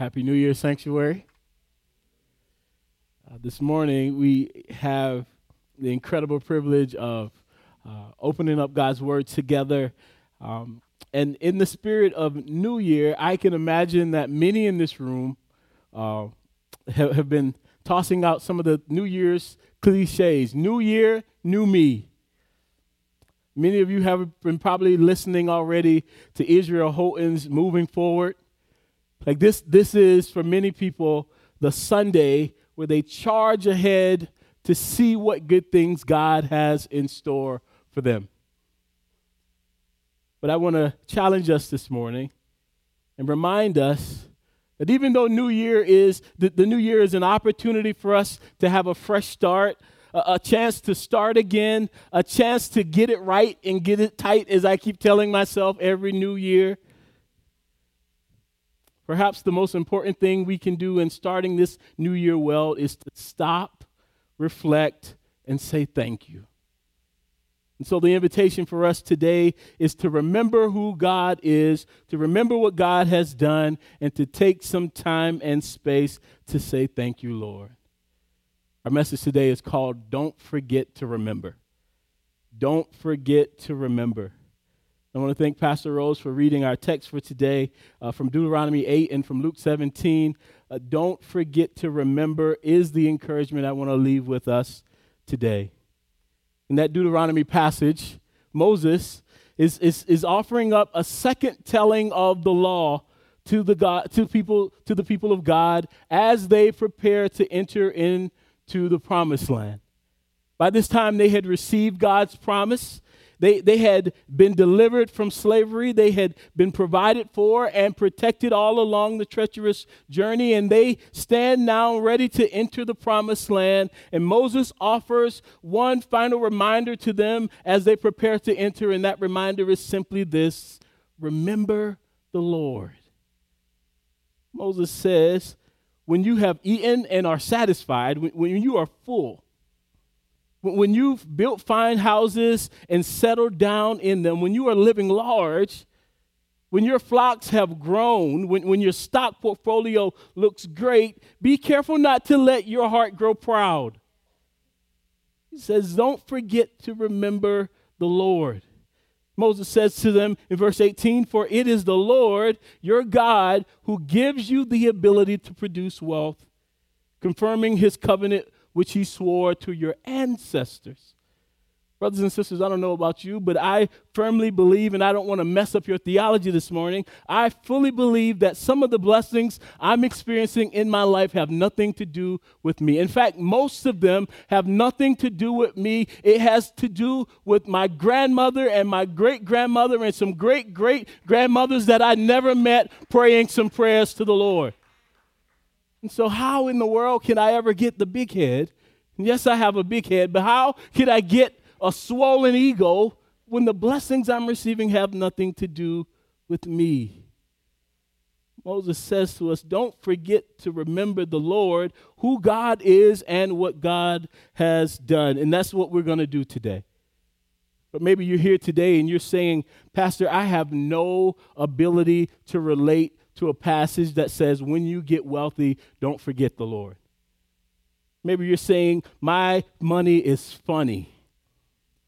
Happy New Year, Sanctuary. Uh, this morning, we have the incredible privilege of uh, opening up God's Word together. Um, and in the spirit of New Year, I can imagine that many in this room uh, have, have been tossing out some of the New Year's cliches New Year, new me. Many of you have been probably listening already to Israel Houghton's Moving Forward. Like this, this is for many people the Sunday where they charge ahead to see what good things God has in store for them. But I want to challenge us this morning and remind us that even though New Year is the, the New Year is an opportunity for us to have a fresh start, a, a chance to start again, a chance to get it right and get it tight, as I keep telling myself every New Year. Perhaps the most important thing we can do in starting this new year well is to stop, reflect, and say thank you. And so the invitation for us today is to remember who God is, to remember what God has done, and to take some time and space to say thank you, Lord. Our message today is called Don't Forget to Remember. Don't forget to remember. I want to thank Pastor Rose for reading our text for today uh, from Deuteronomy 8 and from Luke 17. Uh, don't forget to remember is the encouragement I want to leave with us today. In that Deuteronomy passage, Moses is, is, is offering up a second telling of the law to the God to people to the people of God as they prepare to enter into the promised land. By this time they had received God's promise they, they had been delivered from slavery. They had been provided for and protected all along the treacherous journey. And they stand now ready to enter the promised land. And Moses offers one final reminder to them as they prepare to enter. And that reminder is simply this remember the Lord. Moses says, when you have eaten and are satisfied, when, when you are full, when you've built fine houses and settled down in them, when you are living large, when your flocks have grown, when, when your stock portfolio looks great, be careful not to let your heart grow proud. He says, Don't forget to remember the Lord. Moses says to them in verse 18, For it is the Lord your God who gives you the ability to produce wealth, confirming his covenant which he swore to your ancestors. Brothers and sisters, I don't know about you, but I firmly believe, and I don't want to mess up your theology this morning. I fully believe that some of the blessings I'm experiencing in my life have nothing to do with me. In fact, most of them have nothing to do with me. It has to do with my grandmother and my great grandmother and some great great grandmothers that I never met praying some prayers to the Lord. And so, how in the world can I ever get the big head? yes, I have a big head, but how can I get a swollen ego when the blessings I'm receiving have nothing to do with me? Moses says to us, Don't forget to remember the Lord, who God is, and what God has done. And that's what we're going to do today. But maybe you're here today and you're saying, Pastor, I have no ability to relate to a passage that says, when you get wealthy, don't forget the Lord. Maybe you're saying, my money is funny.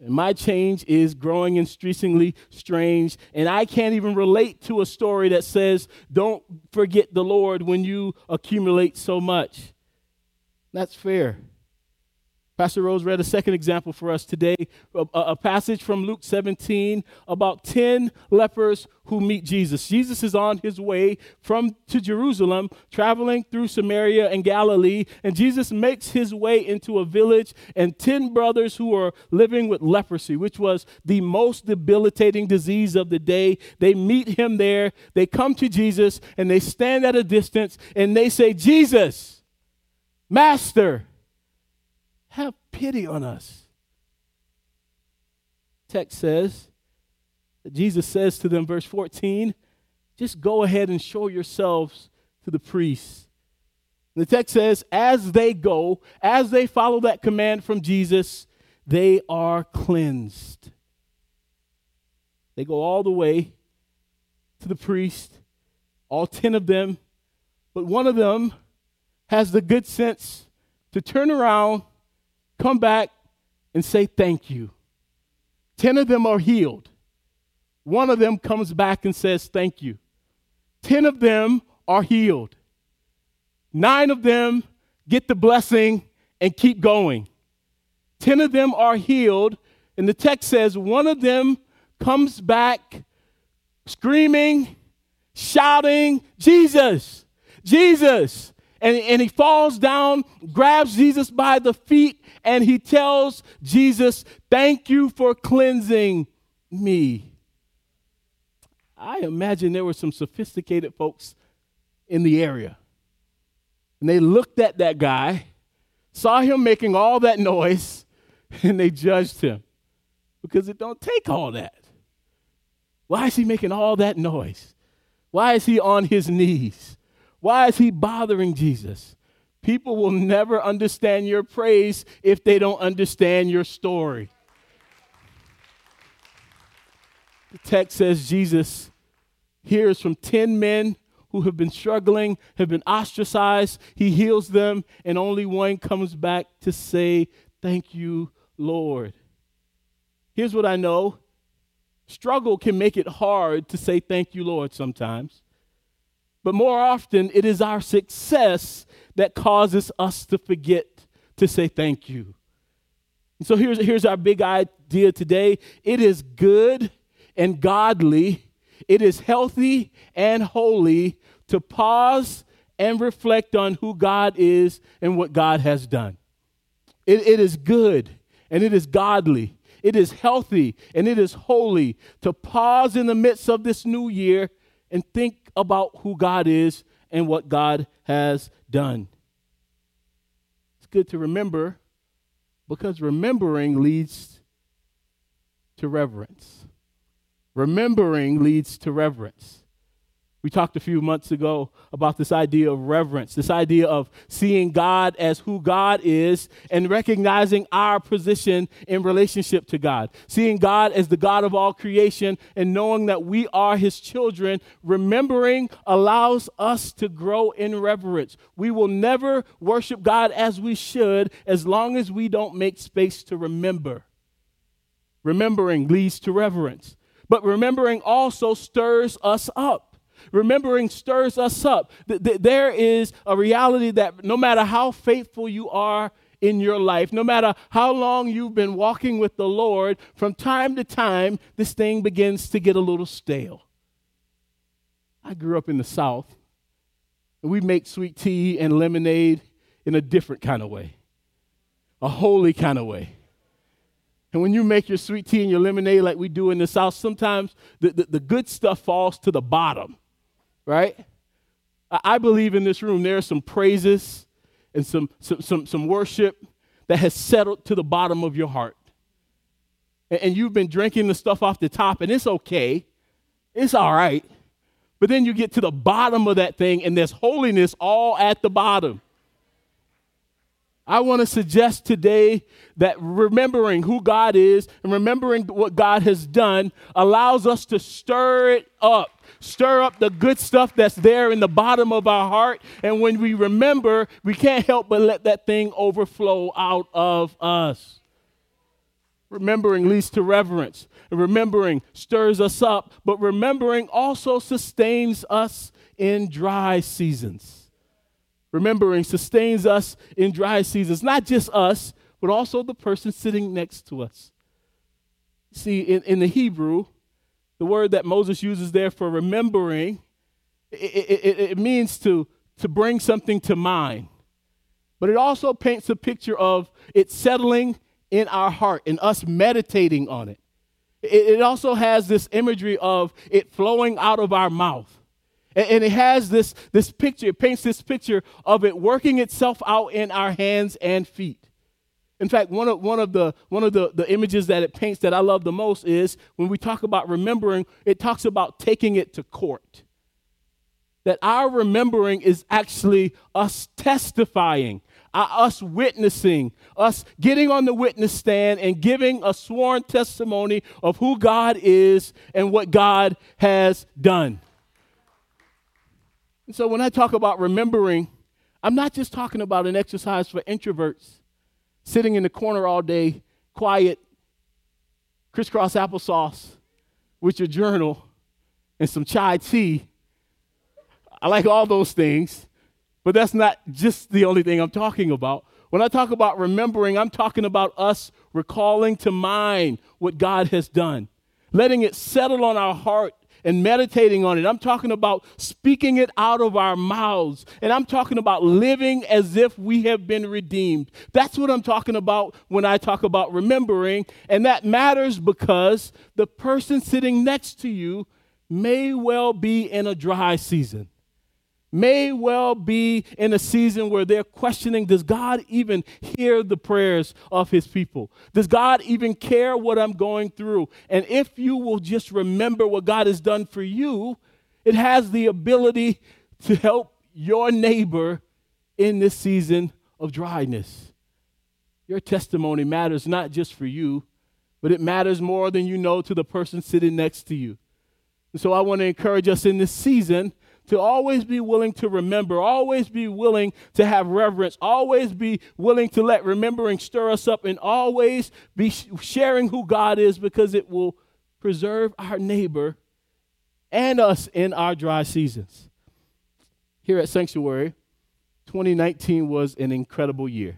And my change is growing increasingly strange, and I can't even relate to a story that says, Don't forget the Lord when you accumulate so much. That's fair. Pastor Rose read a second example for us today, a, a, passage from Luke 17 about 10 lepers who meet Jesus. Jesus is on his way from to Jerusalem, traveling through Samaria and Galilee, and Jesus makes his way into a village and 10 brothers who are living with leprosy, which was the most debilitating disease of the day. They meet him there, they come to Jesus, and they stand at a distance and they say, "Jesus, Master, have pity on us. Text says, Jesus says to them, verse 14, just go ahead and show yourselves to the priests. The text says, as they go, as they follow that command from Jesus, they are cleansed. They go all the way to the priest, all 10 of them, But one of them has the good sense to turn around, come back, and say thank you. Ten of them are healed. One of them comes back and says thank you. Ten of them are healed. Nine of them get the blessing and keep going. Ten of them are healed. And the text says one of them comes back screaming, shouting, Jesus, Jesus. And, and he falls down, grabs Jesus by the feet, and he tells Jesus, Thank you for cleansing me. I imagine there were some sophisticated folks in the area. And they looked at that guy, saw him making all that noise, and they judged him because it don't take all that. Why is he making all that noise? Why is he on his knees? Why is he bothering Jesus? People will never understand your praise if they don't understand your story. The text says Jesus hears from 10 men who have been struggling, have been ostracized. He heals them, and only one comes back to say, Thank you, Lord. Here's what I know struggle can make it hard to say, Thank you, Lord, sometimes. But more often, it is our success that causes us to forget to say thank you. so here's, here's our big idea today it is good and godly, it is healthy and holy to pause and reflect on who God is and what God has done. it, it is good and it is godly, it is healthy and it is holy to pause in the midst of this new year and think about who God is and what God has done. It's good to remember because remembering leads to reverence. Remembering leads to reverence. We talked a few months ago about this idea of reverence, this idea of seeing God as who God is and recognizing our position in relationship to God. Seeing God as the God of all creation and knowing that we are his children, remembering allows us to grow in reverence. We will never worship God as we should as long as we don't make space to remember. Remembering leads to reverence, but remembering also stirs us up. Remembering stirs us up. There is a reality that no matter how faithful you are in your life, no matter how long you've been walking with the Lord, from time to time, this thing begins to get a little stale. I grew up in the South, and we make sweet tea and lemonade in a different kind of way, a holy kind of way. And when you make your sweet tea and your lemonade like we do in the South, sometimes the, the, the good stuff falls to the bottom right? I believe in this room there are some praises and some, some, some, some worship that has settled to the bottom of your heart. And, and you've been drinking the stuff off the top, and it's okay. It's all right. But then you get to the bottom of that thing, and there's holiness all at the bottom. I want to suggest today that remembering who God is and remembering what God has done allows us to stir it up stir up the good stuff that's there in the bottom of our heart. And when we remember, we can't help but let that thing overflow out of us. Remembering leads to reverence. And remembering stirs us up, but remembering also sustains us in dry seasons. Remembering sustains us in dry seasons, not just us, but also the person sitting next to us. See, in, in the Hebrew, the word that Moses uses there for remembering, it, it, it, means to, to bring something to mind. But it also paints a picture of it settling in our heart and us meditating on it. It, also has this imagery of it flowing out of our mouth. And it has this, this picture, it paints this picture of it working itself out in our hands and feet. In fact, one of, one of, the, one of the, the images that it paints that I love the most is when we talk about remembering, it talks about taking it to court. That our remembering is actually us testifying, uh, us witnessing, us getting on the witness stand and giving a sworn testimony of who God is and what God has done. And so when I talk about remembering, I'm not just talking about an exercise for introverts sitting in the corner all day, quiet, crisscross applesauce with your journal and some chai tea. I like all those things, but that's not just the only thing I'm talking about. When I talk about remembering, I'm talking about us recalling to mind what God has done, letting it settle on our heart and meditating on it. I'm talking about speaking it out of our mouths. And I'm talking about living as if we have been redeemed. That's what I'm talking about when I talk about remembering. And that matters because the person sitting next to you may well be in a dry season may well be in a season where they're questioning Does God even hear the prayers of his people? Does God even care what I'm going through? And if you will just remember what God has done for you, it has the ability to help your neighbor in this season of dryness. Your testimony matters not just for you, but it matters more than you know to the person sitting next to you. And so I want to encourage us in this season to always be willing to remember, always be willing to have reverence, always be willing to let remembering stir us up, and always be sharing who God is because it will preserve our neighbor and us in our dry seasons. Here at Sanctuary, 2019 was an incredible year.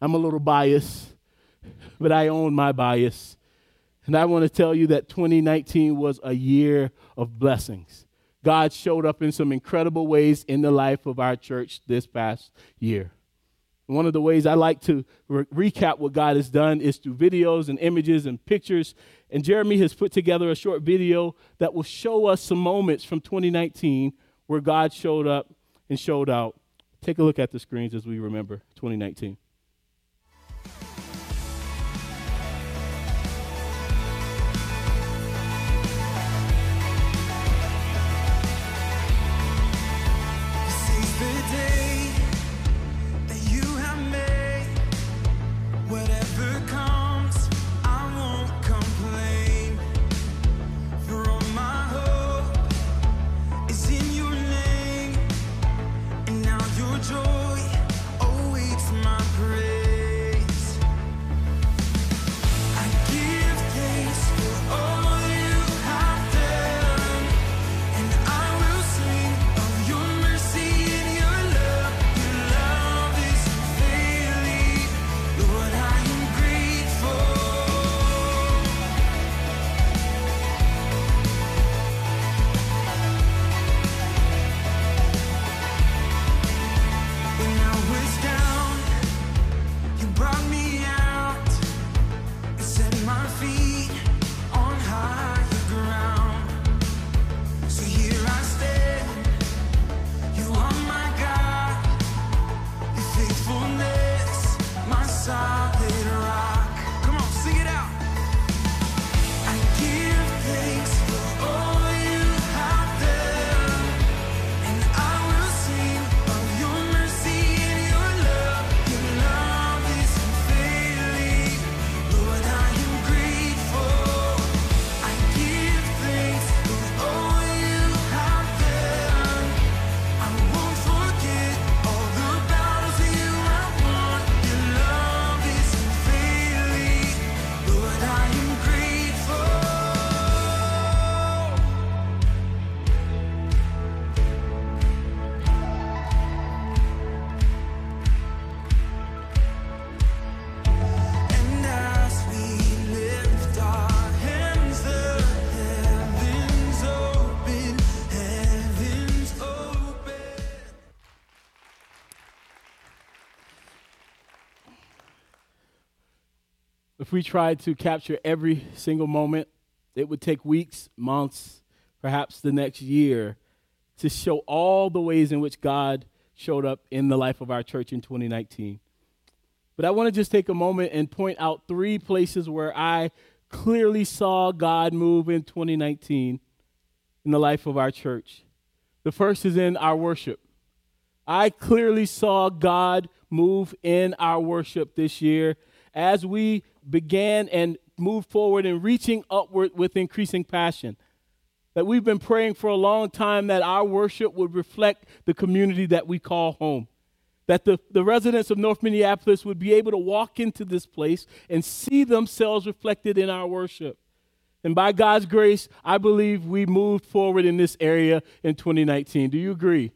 I'm a little biased, but I own my bias. And I want to tell you that 2019 was a year of blessings. God showed up in some incredible ways in the life of our church this past year. One of the ways I like to re- recap what God has done is through videos and images and pictures. And Jeremy has put together a short video that will show us some moments from 2019 where God showed up and showed out. Take a look at the screens as we remember 2019. If we tried to capture every single moment, it would take weeks, months, perhaps the next year to show all the ways in which God showed up in the life of our church in 2019. But I want to just take a moment and point out three places where I clearly saw God move in 2019 in the life of our church. The first is in our worship. I clearly saw God move in our worship this year as we began and moved forward in reaching upward with increasing passion. that we've been praying for a long time that our worship would reflect the community that we call home. That the, the residents of North Minneapolis would be able to walk into this place and see themselves reflected in our worship. And by God's grace, I believe we moved forward in this area in 2019. Do you agree?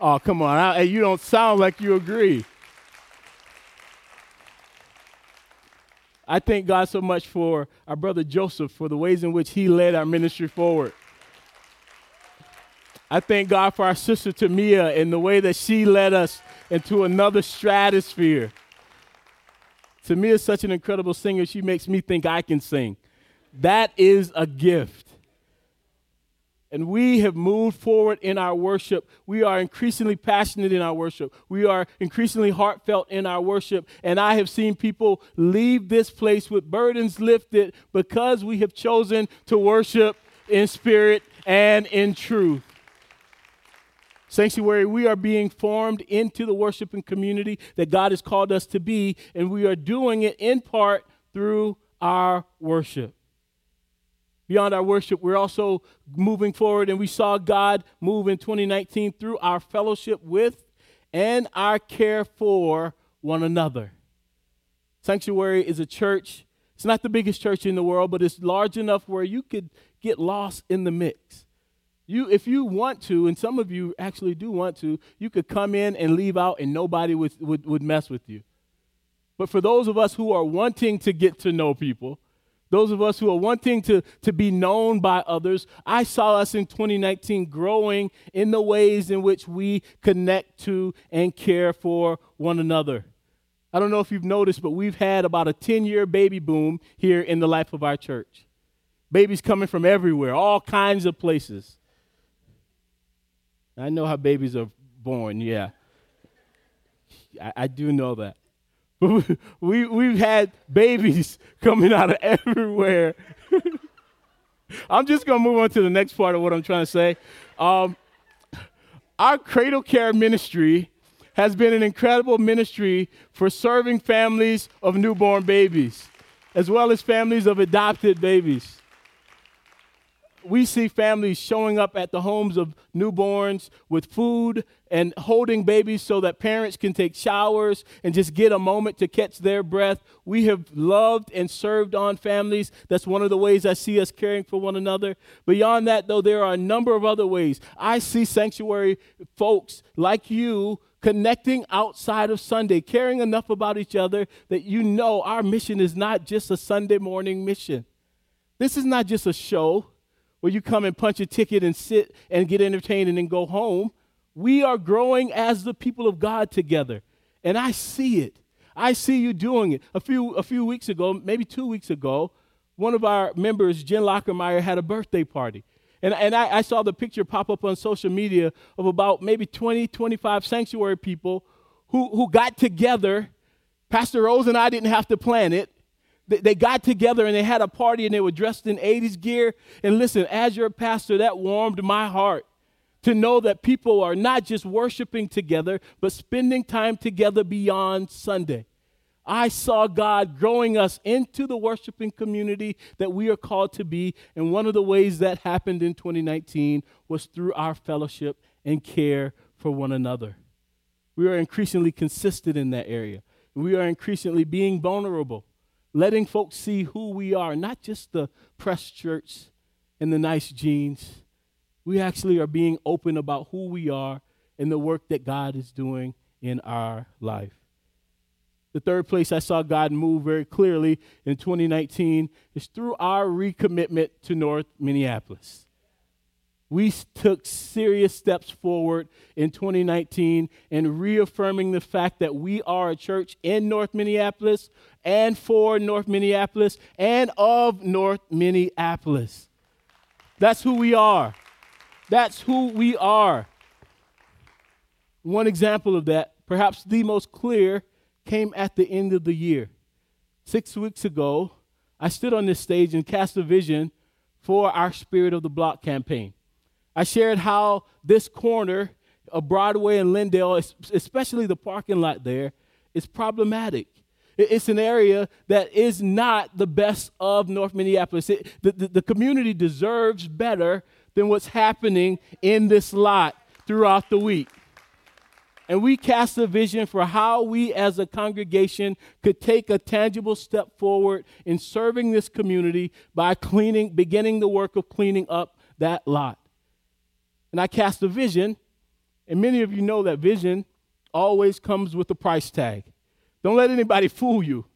Oh, come on. I, you don't sound like you agree. I thank God so much for our brother Joseph for the ways in which he led our ministry forward. I thank God for our sister Tamia and the way that she led us into another stratosphere. Tamia is such an incredible singer, she makes me think I can sing. That is a gift and we have moved forward in our worship. We are increasingly passionate in our worship. We are increasingly heartfelt in our worship. And I have seen people leave this place with burdens lifted because we have chosen to worship in spirit and in truth. Sanctuary, we are being formed into the worshiping community that God has called us to be, and we are doing it in part through our worship beyond our worship, we're also moving forward, and we saw God move in 2019 through our fellowship with and our care for one another. Sanctuary is a church. It's not the biggest church in the world, but it's large enough where you could get lost in the mix. You, if you want to, and some of you actually do want to, you could come in and leave out and nobody would, would, would mess with you. But for those of us who are wanting to get to know people, those of us who are wanting to, to be known by others, I saw us in 2019 growing in the ways in which we connect to and care for one another. I don't know if you've noticed, but we've had about a 10 year baby boom here in the life of our church. Babies coming from everywhere, all kinds of places. I know how babies are born, yeah. I, I do know that. we, we've had babies coming out of everywhere. I'm just to move on to the next part of what I'm trying to say. Um, our cradle care ministry has been an incredible ministry for serving families of newborn babies, as well as families of adopted babies we see families showing up at the homes of newborns with food and holding babies so that parents can take showers and just get a moment to catch their breath. We have loved and served on families. That's one of the ways I see us caring for one another. Beyond that, though, there are a number of other ways. I see sanctuary folks like you connecting outside of Sunday, caring enough about each other that you know our mission is not just a Sunday morning mission. This is not just a show where you come and punch a ticket and sit and get entertained and then go home. We are growing as the people of God together. And I see it. I see you doing it. A few, a few weeks ago, maybe two weeks ago, one of our members, Jen Lockermeyer, had a birthday party. And, and I, I saw the picture pop up on social media of about maybe 20, 25 sanctuary people who, who got together. Pastor Rose and I didn't have to plan it they got together and they had a party and they were dressed in 80s gear. And listen, as your pastor, that warmed my heart to know that people are not just worshiping together, but spending time together beyond Sunday. I saw God growing us into the worshiping community that we are called to be. And one of the ways that happened in 2019 was through our fellowship and care for one another. We are increasingly consistent in that area. We are increasingly being vulnerable letting folks see who we are, not just the press shirts and the nice jeans. We actually are being open about who we are and the work that God is doing in our life. The third place I saw God move very clearly in 2019 is through our recommitment to North Minneapolis we took serious steps forward in 2019 in reaffirming the fact that we are a church in North Minneapolis and for North Minneapolis and of North Minneapolis. That's who we are. That's who we are. One example of that, perhaps the most clear, came at the end of the year. Six weeks ago, I stood on this stage and cast a vision for our Spirit of the Block campaign. I shared how this corner of Broadway and Lyndale, especially the parking lot there, is problematic. It's an area that is not the best of North Minneapolis. It, the, the, the community deserves better than what's happening in this lot throughout the week. And we cast a vision for how we as a congregation could take a tangible step forward in serving this community by cleaning, beginning the work of cleaning up that lot. And I cast a vision, and many of you know that vision always comes with a price tag. Don't let anybody fool you.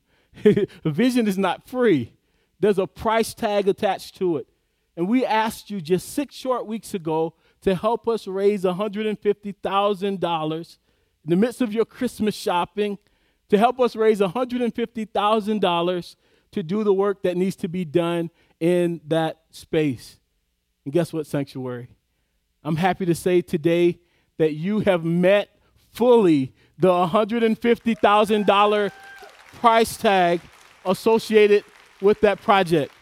vision is not free, there's a price tag attached to it. And we asked you just six short weeks ago to help us raise $150,000 in the midst of your Christmas shopping, to help us raise $150,000 to do the work that needs to be done in that space. And guess what, Sanctuary? I'm happy to say today that you have met fully the $150,000 price tag associated with that project.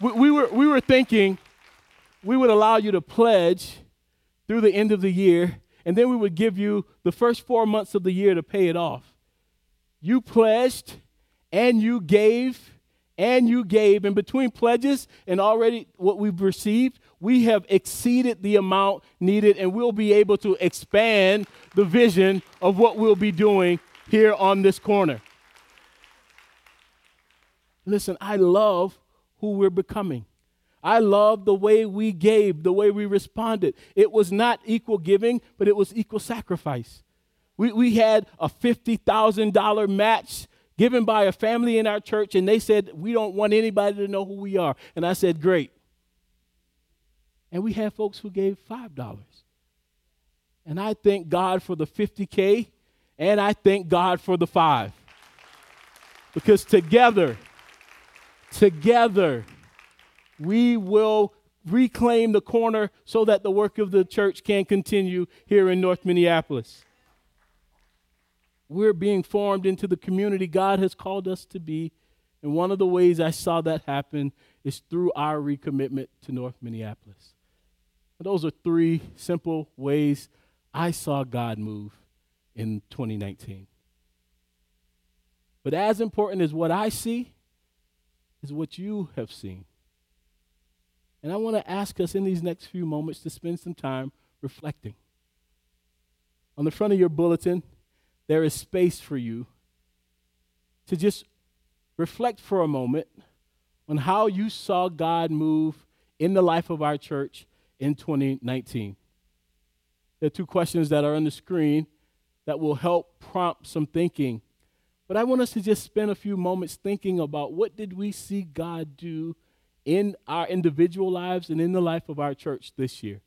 We, we, were, we were thinking we would allow you to pledge through the end of the year, and then we would give you the first four months of the year to pay it off. You pledged and you gave and you gave. And between pledges and already what we've received, we have exceeded the amount needed, and we'll be able to expand the vision of what we'll be doing here on this corner. Listen, I love who we're becoming. I love the way we gave, the way we responded. It was not equal giving, but it was equal sacrifice. We, we had a $50,000 match given by a family in our church, and they said, We don't want anybody to know who we are. And I said, Great. And we had folks who gave $5. And I thank God for the 50K, and I thank God for the five. Because together, together, we will reclaim the corner so that the work of the church can continue here in North Minneapolis. We're being formed into the community God has called us to be. And one of the ways I saw that happen is through our recommitment to North Minneapolis. Those are three simple ways I saw God move in 2019. But as important as what I see is what you have seen. And I want to ask us in these next few moments to spend some time reflecting. On the front of your bulletin, there is space for you to just reflect for a moment on how you saw God move in the life of our church in 2019. There are two questions that are on the screen that will help prompt some thinking. But I want us to just spend a few moments thinking about what did we see God do in our individual lives and in the life of our church this year.